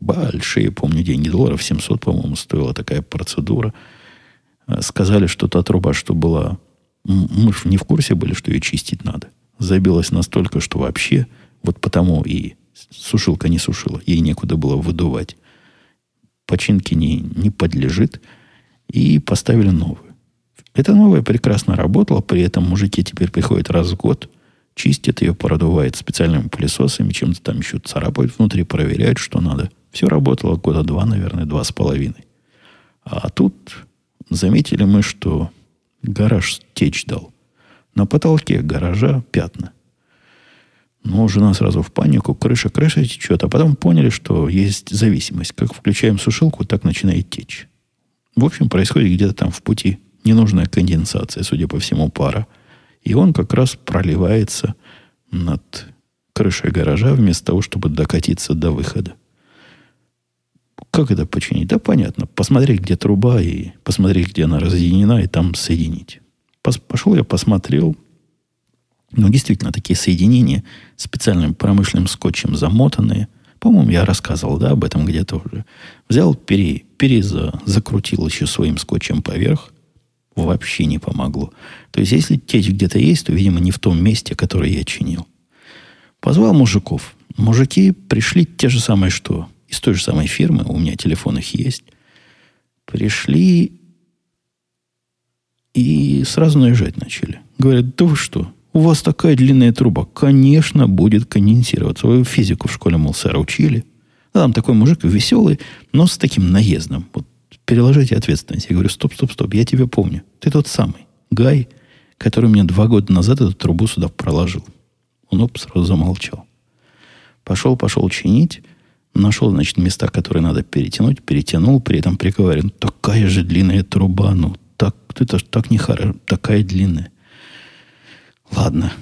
Speaker 1: большие, помню, деньги, долларов 700, по-моему, стоила такая процедура. Э, сказали, что та труба, что была... Мы же не в курсе были, что ее чистить надо. Забилась настолько, что вообще вот потому и сушилка не сушила. Ей некуда было выдувать. Починки не, не подлежит. И поставили новую. Это новая прекрасно работала, при этом мужики теперь приходят раз в год, чистят ее, продувают специальными пылесосами, чем-то там еще царапают внутри, проверяют, что надо. Все работало года два, наверное, два с половиной. А тут заметили мы, что гараж течь дал. На потолке гаража пятна. Ну, жена сразу в панику, крыша, крыша течет. А потом поняли, что есть зависимость. Как включаем сушилку, так начинает течь. В общем, происходит где-то там в пути ненужная конденсация, судя по всему, пара. И он как раз проливается над крышей гаража, вместо того, чтобы докатиться до выхода. Как это починить? Да понятно. Посмотреть, где труба, и посмотреть, где она разъединена, и там соединить. Пошел я, посмотрел. Ну, действительно, такие соединения специальным промышленным скотчем замотанные. По-моему, я рассказывал, да, об этом где-то уже. Взял, пере, перезакрутил еще своим скотчем поверх вообще не помогло. То есть, если течь где-то есть, то, видимо, не в том месте, которое я чинил. Позвал мужиков. Мужики пришли те же самые, что из той же самой фирмы, у меня телефон их есть. Пришли и сразу наезжать начали. Говорят, да вы что, у вас такая длинная труба. Конечно, будет конденсироваться. Вы физику в школе, мол, сэра, учили. Да, там такой мужик веселый, но с таким наездом. Вот переложите ответственность. Я говорю, стоп, стоп, стоп, я тебя помню. Ты тот самый Гай, который мне два года назад эту трубу сюда проложил. Он оп, сразу замолчал. Пошел, пошел чинить. Нашел, значит, места, которые надо перетянуть. Перетянул, при этом приговорил. Такая же длинная труба. Ну, так, это ж так нехорошо. Такая длинная. Ладно.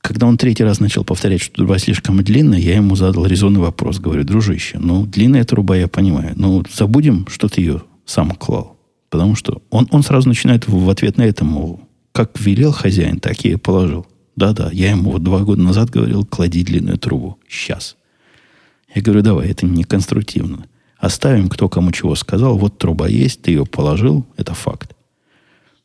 Speaker 1: Когда он третий раз начал повторять, что труба слишком длинная, я ему задал резонный вопрос. Говорю, дружище, ну, длинная труба, я понимаю. Ну, забудем, что ты ее сам клал. Потому что он, он сразу начинает в ответ на это, мол, как велел хозяин, так я и положил. Да-да, я ему вот два года назад говорил, клади длинную трубу. Сейчас. Я говорю, давай, это не конструктивно. Оставим, кто кому чего сказал. Вот труба есть, ты ее положил, это факт.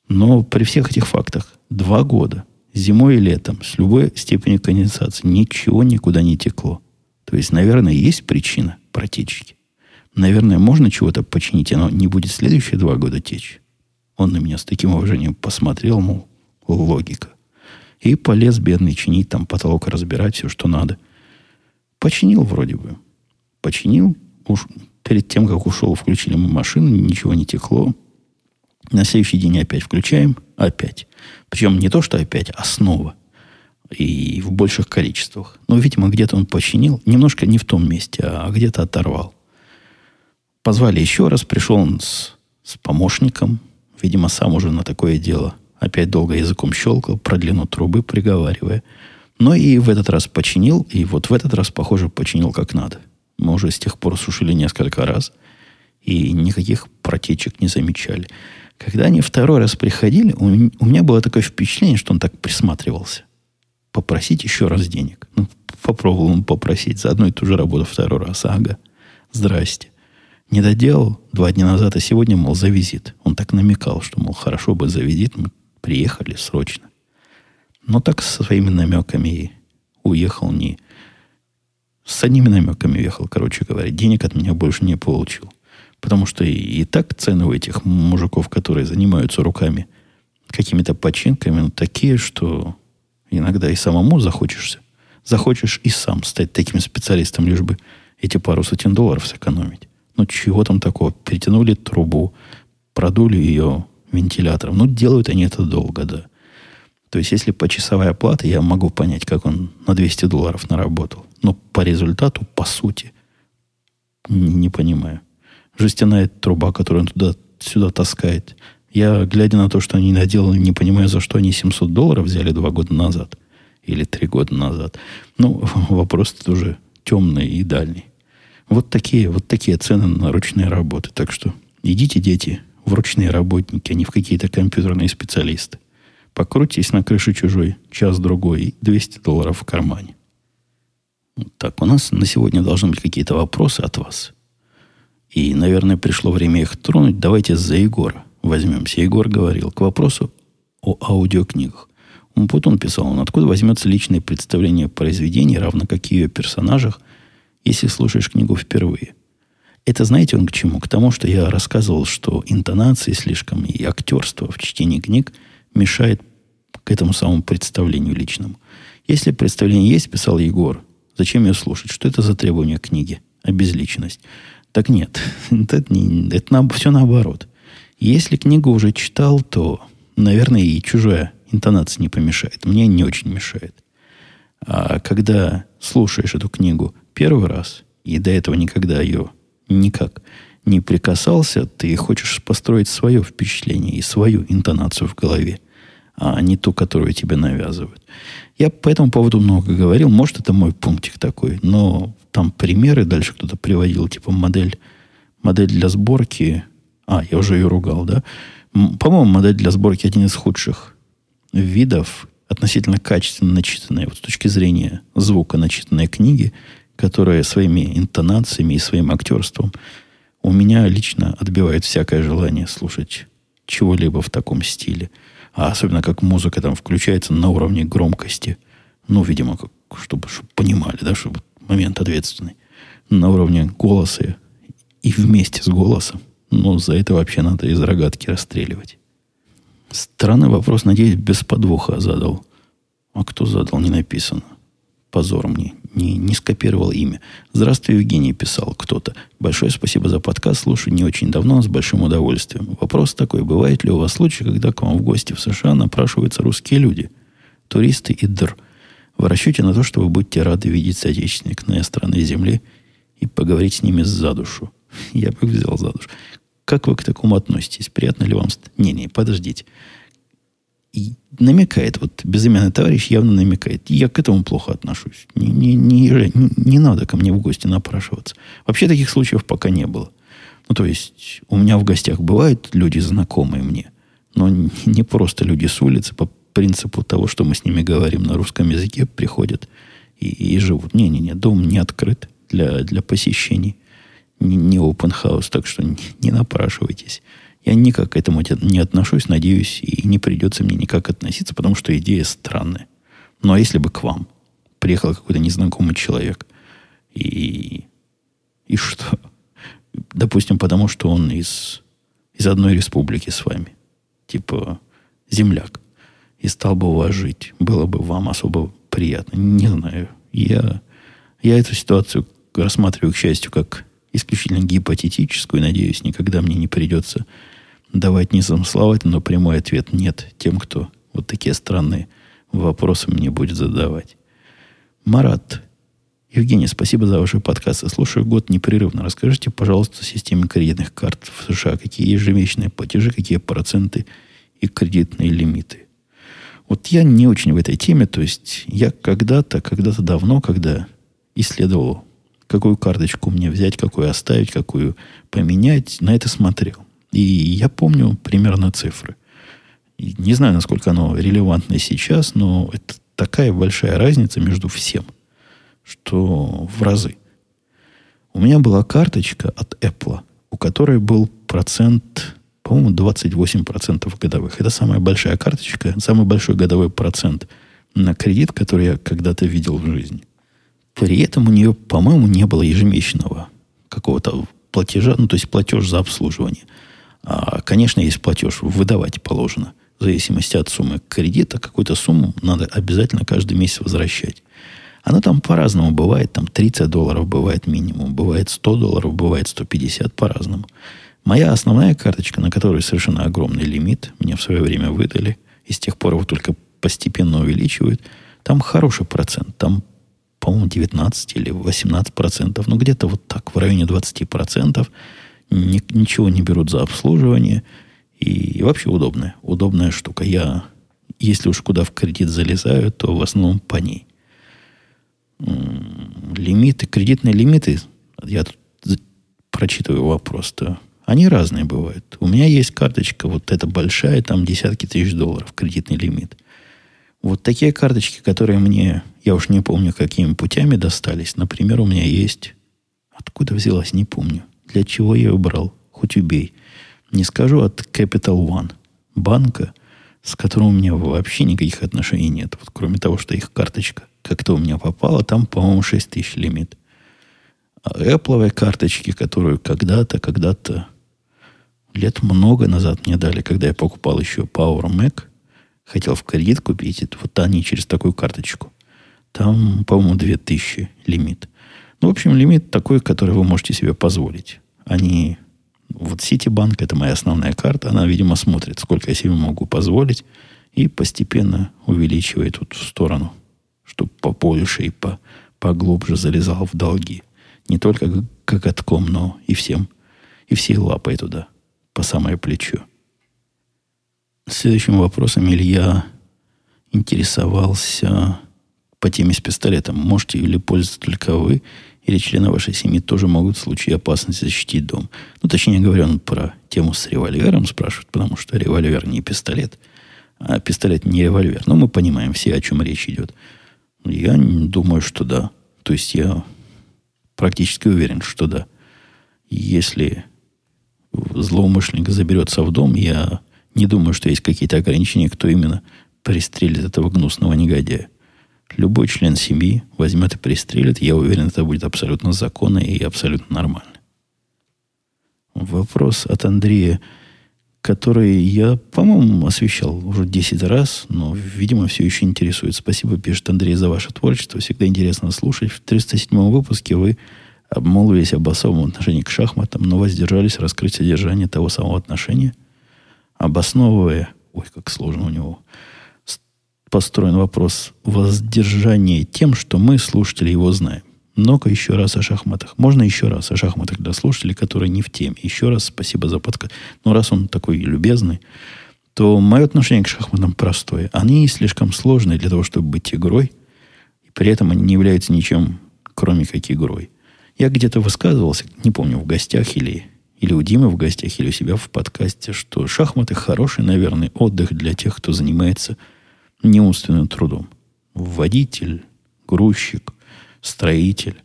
Speaker 1: Но при всех этих фактах два года зимой и летом с любой степенью конденсации ничего никуда не текло. То есть, наверное, есть причина протечки. Наверное, можно чего-то починить, оно не будет следующие два года течь. Он на меня с таким уважением посмотрел, мол, логика. И полез бедный чинить, там потолок разбирать, все, что надо. Починил вроде бы. Починил. Уж перед тем, как ушел, включили мы машину, ничего не текло. На следующий день опять включаем, опять. Причем не то, что опять, а снова. И в больших количествах. Но, видимо, где-то он починил. Немножко не в том месте, а где-то оторвал. Позвали еще раз. Пришел он с, с помощником. Видимо, сам уже на такое дело. Опять долго языком щелкал, про длину трубы приговаривая. Но и в этот раз починил. И вот в этот раз, похоже, починил как надо. Мы уже с тех пор сушили несколько раз. И никаких протечек не замечали. Когда они второй раз приходили, у, меня было такое впечатление, что он так присматривался. Попросить еще раз денег. Ну, попробовал он попросить за одну и ту же работу второй раз. Ага, здрасте. Не доделал два дня назад, а сегодня, мол, за визит. Он так намекал, что, мол, хорошо бы за визит, мы приехали срочно. Но так со своими намеками и уехал не... С одними намеками уехал, короче говоря. Денег от меня больше не получил. Потому что и, и так цены у этих мужиков, которые занимаются руками какими-то починками, ну, такие, что иногда и самому захочешься. Захочешь и сам стать таким специалистом, лишь бы эти пару сотен долларов сэкономить. Ну, чего там такого? Перетянули трубу, продули ее вентилятором. Ну, делают они это долго, да. То есть, если почасовая плата, я могу понять, как он на 200 долларов наработал. Но по результату, по сути, не, понимаю жестяная труба, которую он туда сюда таскает. Я, глядя на то, что они наделали, не понимаю, за что они 700 долларов взяли два года назад. Или три года назад. Ну, вопрос тут уже темный и дальний. Вот такие, вот такие цены на ручные работы. Так что идите, дети, в ручные работники, а не в какие-то компьютерные специалисты. Покрутитесь на крыше чужой час-другой и 200 долларов в кармане. Так, у нас на сегодня должны быть какие-то вопросы от вас. И, наверное, пришло время их тронуть. Давайте за Егора возьмемся. Егор говорил к вопросу о аудиокнигах. Он потом писал, он откуда возьмется личное представление о произведении, равно как и ее персонажах, если слушаешь книгу впервые. Это знаете он к чему? К тому, что я рассказывал, что интонации слишком и актерство в чтении книг мешает к этому самому представлению личному. Если представление есть, писал Егор, зачем ее слушать? Что это за требование книги? Обезличенность. Так нет, это, не, это на, все наоборот. Если книгу уже читал, то, наверное, и чужая интонация не помешает. Мне не очень мешает. А когда слушаешь эту книгу первый раз, и до этого никогда ее никак не прикасался, ты хочешь построить свое впечатление и свою интонацию в голове, а не ту, которую тебе навязывают. Я по этому поводу много говорил. Может, это мой пунктик такой, но там примеры дальше кто-то приводил, типа модель, модель для сборки. А, я уже ее ругал, да? По-моему, модель для сборки один из худших видов относительно качественно начитанной, вот с точки зрения звука начитанной книги, которая своими интонациями и своим актерством у меня лично отбивает всякое желание слушать чего-либо в таком стиле. А особенно как музыка там включается на уровне громкости. Ну, видимо, как, чтобы, чтобы понимали, да, чтобы момент ответственный. На уровне голоса и вместе с голосом. Ну, за это вообще надо из рогатки расстреливать. Странный вопрос, надеюсь, без подвоха задал. А кто задал, не написано. Позор мне. Не, не скопировал имя. Здравствуй, Евгений, писал кто-то. Большое спасибо за подкаст. Слушаю не очень давно, с большим удовольствием. Вопрос такой. Бывает ли у вас случай, когда к вам в гости в США напрашиваются русские люди? Туристы и др. В расчете на то, что вы будете рады видеть соотечественник на страны Земли и поговорить с ними за душу. Я бы взял за душу. Как вы к такому относитесь? Приятно ли вам? Не-не, подождите и намекает, вот безымянный товарищ явно намекает. Я к этому плохо отношусь. Не, не, не, не, не надо ко мне в гости напрашиваться. Вообще таких случаев пока не было. Ну, то есть, у меня в гостях бывают люди, знакомые мне, но не просто люди с улицы, принципу того, что мы с ними говорим на русском языке, приходят и, и живут. Не-не-не, дом не открыт для, для посещений. Не, не open house, так что не, не напрашивайтесь. Я никак к этому не отношусь, надеюсь, и не придется мне никак относиться, потому что идея странная. Ну, а если бы к вам приехал какой-то незнакомый человек, и, и что? Допустим, потому что он из, из одной республики с вами. Типа земляк. И стал бы у вас жить. Было бы вам особо приятно. Не знаю. Я, я эту ситуацию рассматриваю, к счастью, как исключительно гипотетическую. Надеюсь, никогда мне не придется давать незамысловательный, но прямой ответ нет тем, кто вот такие странные вопросы мне будет задавать. Марат. Евгений, спасибо за ваши подкасты. Слушаю год непрерывно. Расскажите, пожалуйста, о системе кредитных карт в США. Какие ежемесячные платежи, какие проценты и кредитные лимиты. Вот я не очень в этой теме. То есть я когда-то, когда-то давно, когда исследовал, какую карточку мне взять, какую оставить, какую поменять, на это смотрел. И я помню примерно цифры. Не знаю, насколько оно релевантно сейчас, но это такая большая разница между всем, что в разы. У меня была карточка от Apple, у которой был процент, по-моему, 28% годовых. Это самая большая карточка, самый большой годовой процент на кредит, который я когда-то видел в жизни. При этом у нее, по-моему, не было ежемесячного какого-то платежа, ну, то есть платеж за обслуживание – а, конечно, есть платеж, выдавать положено. В зависимости от суммы кредита, какую-то сумму надо обязательно каждый месяц возвращать. Оно там по-разному бывает. Там 30 долларов бывает минимум, бывает 100 долларов, бывает 150 по-разному. Моя основная карточка, на которой совершенно огромный лимит, мне в свое время выдали, и с тех пор его только постепенно увеличивают, там хороший процент. Там, по-моему, 19 или 18 процентов. Ну, где-то вот так, в районе 20 процентов – ни, ничего не берут за обслуживание. И, и вообще удобная. Удобная штука. Я, если уж куда в кредит залезаю, то в основном по ней. Лимиты, кредитные лимиты, я тут прочитываю вопрос-то, они разные бывают. У меня есть карточка, вот эта большая, там десятки тысяч долларов кредитный лимит. Вот такие карточки, которые мне, я уж не помню, какими путями достались. Например, у меня есть... Откуда взялась, не помню. Для чего я ее брал? Хоть убей. Не скажу от Capital One. Банка, с которым у меня вообще никаких отношений нет. Вот кроме того, что их карточка как-то у меня попала, там, по-моему, 6 тысяч лимит. Apple карточки, которую когда-то, когда-то лет много назад мне дали, когда я покупал еще Power Mac, хотел в кредит купить, вот они через такую карточку. Там, по-моему, 2000 лимит. Ну, в общем, лимит такой, который вы можете себе позволить. Они... Вот Ситибанк, это моя основная карта, она, видимо, смотрит, сколько я себе могу позволить, и постепенно увеличивает вот в сторону, чтобы побольше и по, поглубже залезал в долги. Не только коготком, но и всем, и всей лапой туда, по самое плечо. Следующим вопросом Илья интересовался по теме с пистолетом. Можете или пользоваться только вы, или члены вашей семьи тоже могут в случае опасности защитить дом. Ну, точнее говоря, он про тему с револьвером спрашивает, потому что револьвер не пистолет, а пистолет не револьвер. Но мы понимаем все, о чем речь идет. Я думаю, что да. То есть я практически уверен, что да. Если злоумышленник заберется в дом, я не думаю, что есть какие-то ограничения, кто именно пристрелит этого гнусного негодяя. Любой член семьи возьмет и пристрелит. Я уверен, это будет абсолютно законно и абсолютно нормально. Вопрос от Андрея, который я, по-моему, освещал уже 10 раз, но, видимо, все еще интересует. Спасибо, пишет Андрей, за ваше творчество. Всегда интересно слушать. В 307 выпуске вы обмолвились об особом отношении к шахматам, но воздержались раскрыть содержание того самого отношения, обосновывая, ой, как сложно у него, построен вопрос воздержания тем, что мы, слушатели, его знаем. Много еще раз о шахматах. Можно еще раз о шахматах для слушателей, которые не в теме. Еще раз спасибо за подкаст. Но раз он такой любезный, то мое отношение к шахматам простое. Они слишком сложные для того, чтобы быть игрой. И при этом они не являются ничем, кроме как игрой. Я где-то высказывался, не помню, в гостях или, или у Димы в гостях, или у себя в подкасте, что шахматы хороший, наверное, отдых для тех, кто занимается неумственным трудом. Водитель, грузчик, строитель.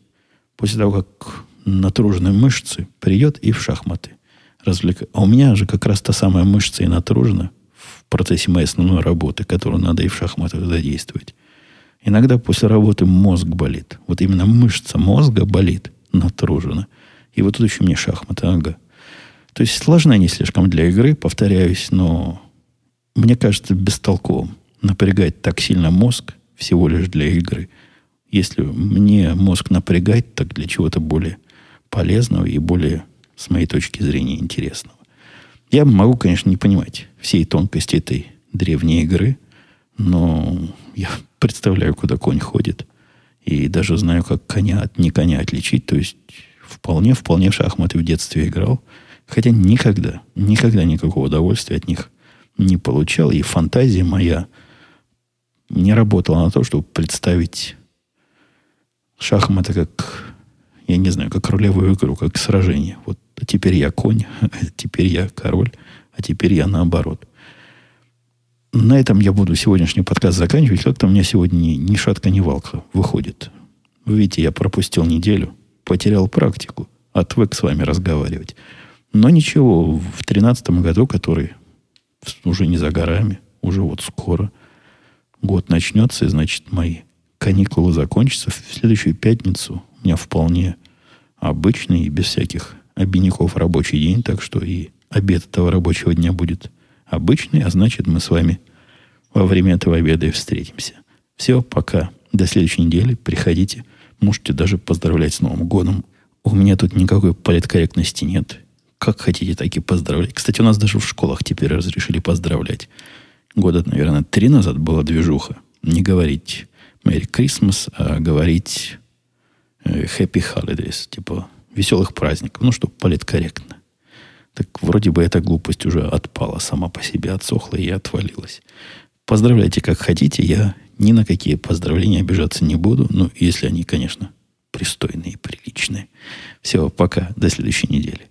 Speaker 1: После того, как натружены мышцы, придет и в шахматы. Развлек... А у меня же как раз та самая мышца и натружена в процессе моей основной работы, которую надо и в шахматах задействовать. Иногда после работы мозг болит. Вот именно мышца мозга болит, натружена. И вот тут еще мне шахматы, ага. То есть сложно не слишком для игры, повторяюсь, но мне кажется бестолковым напрягать так сильно мозг всего лишь для игры. Если мне мозг напрягать, так для чего-то более полезного и более, с моей точки зрения, интересного. Я могу, конечно, не понимать всей тонкости этой древней игры, но я представляю, куда конь ходит. И даже знаю, как коня от не коня отличить. То есть вполне, вполне в шахматы в детстве играл. Хотя никогда, никогда никакого удовольствия от них не получал. И фантазия моя – не работала на то, чтобы представить шахматы как, я не знаю, как ролевую игру, как сражение. Вот теперь я конь, теперь я король, а теперь я наоборот. На этом я буду сегодняшний подкаст заканчивать. Как-то у меня сегодня ни, ни шатка, ни валка выходит. Вы видите, я пропустил неделю, потерял практику, отвык с вами разговаривать. Но ничего, в 2013 году, который уже не за горами, уже вот скоро – год начнется, и, значит, мои каникулы закончатся. В следующую пятницу у меня вполне обычный и без всяких обиняков рабочий день, так что и обед этого рабочего дня будет обычный, а значит, мы с вами во время этого обеда и встретимся. Все, пока. До следующей недели. Приходите. Можете даже поздравлять с Новым годом. У меня тут никакой политкорректности нет. Как хотите, так и поздравлять. Кстати, у нас даже в школах теперь разрешили поздравлять года, наверное, три назад была движуха. Не говорить Merry Christmas, а говорить э, Happy Holidays, типа веселых праздников, ну, чтобы политкорректно. Так вроде бы эта глупость уже отпала сама по себе, отсохла и отвалилась. Поздравляйте как хотите, я ни на какие поздравления обижаться не буду, ну, если они, конечно, пристойные и приличные. Все, пока, до следующей недели.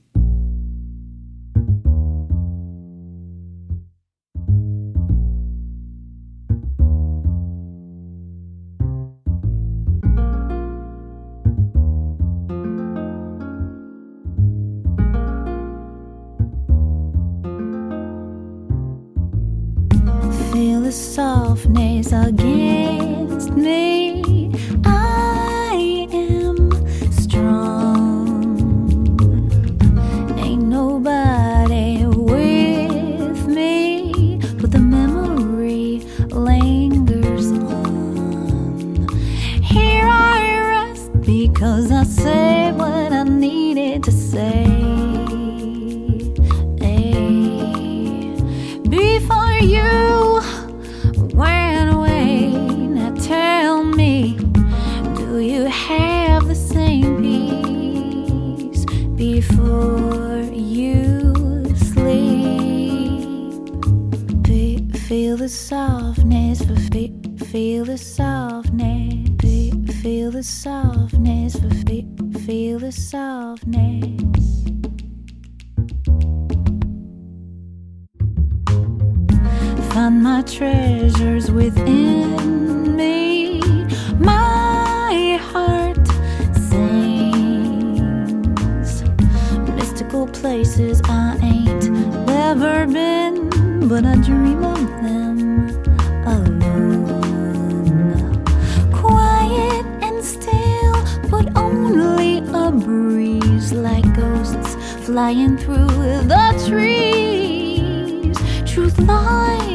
Speaker 1: Softness against me.
Speaker 2: Treasures within me. My heart sings mystical places I ain't never been but I dream of them alone. Quiet and still, but only a breeze like ghosts flying through the trees. Truth lies